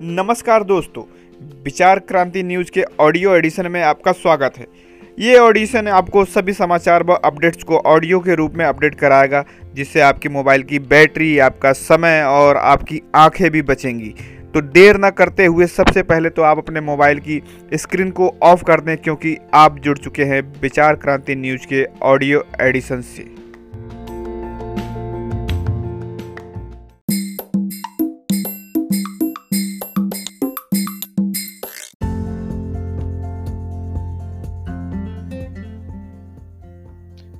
नमस्कार दोस्तों, विचार क्रांति न्यूज़ के ऑडियो एडिशन में आपका स्वागत है। ये ऑडिशन आपको सभी समाचार व अपडेट्स को ऑडियो के रूप में अपडेट कराएगा, जिससे आपके मोबाइल की बैटरी, आपका समय और आपकी आँखें भी बचेंगी। तो देर न करते हुए सबसे पहले तो आप अपने मोबाइल की स्क्रीन को ऑफ़ कर दें, क्योंकि आप जुड़ चुके हैं विचार क्रांति न्यूज़ के ऑडियो एडिशन से।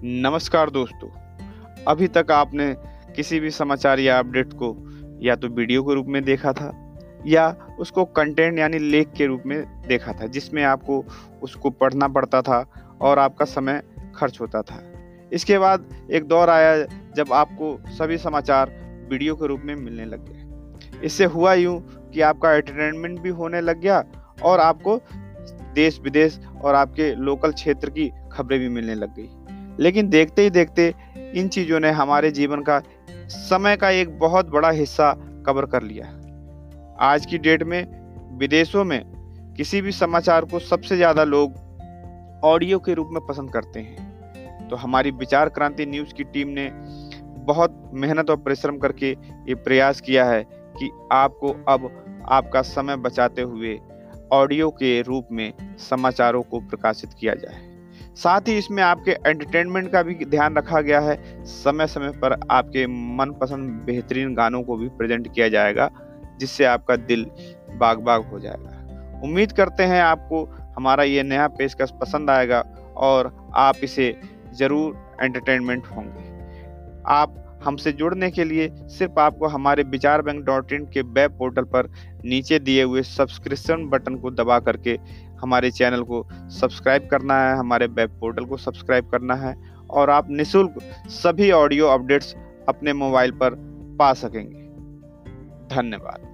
नमस्कार दोस्तों। अभी तक आपने किसी भी समाचार या अपडेट को या तो वीडियो के रूप में देखा था, या उसको कंटेंट यानी लेख के रूप में देखा था, जिसमें आपको उसको पढ़ना पड़ता था और आपका समय खर्च होता था। इसके बाद एक दौर आया जब आपको सभी समाचार वीडियो के रूप में मिलने लग गए। इससे हुआ यूँ कि आपका एंटरटेनमेंट भी होने लग गया और आपको देश विदेश और आपके लोकल क्षेत्र की खबरें भी मिलने लग गई। लेकिन देखते ही देखते इन चीज़ों ने हमारे जीवन का, समय का एक बहुत बड़ा हिस्सा कवर कर लिया। आज की डेट में, विदेशों में किसी भी समाचार को सबसे ज़्यादा लोग ऑडियो के रूप में पसंद करते हैं। तो हमारी विचार क्रांति न्यूज़ की टीम ने बहुत मेहनत और परिश्रम करके ये प्रयास किया है कि आपको अब आपका समय बचाते हुए ऑडियो के रूप में समाचारों को प्रकाशित किया जाए। साथ ही इसमें आपके एंटरटेनमेंट का भी ध्यान रखा गया है। समय समय पर आपके मनपसंद बेहतरीन गानों को भी प्रेजेंट किया जाएगा, जिससे आपका दिल बाग बाग हो जाएगा। उम्मीद करते हैं आपको हमारा ये नया पेशकश पसंद आएगा और आप इसे ज़रूर एंटरटेनमेंट होंगे। आप हमसे जुड़ने के लिए सिर्फ़ आपको हमारे विचार बैंक डॉट इन के वेब पोर्टल पर नीचे दिए हुए सब्सक्रिप्शन बटन को दबा करके हमारे चैनल को सब्सक्राइब करना है, हमारे वेब पोर्टल को सब्सक्राइब करना है और आप निशुल्क सभी ऑडियो अपडेट्स अपने मोबाइल पर पा सकेंगे। धन्यवाद।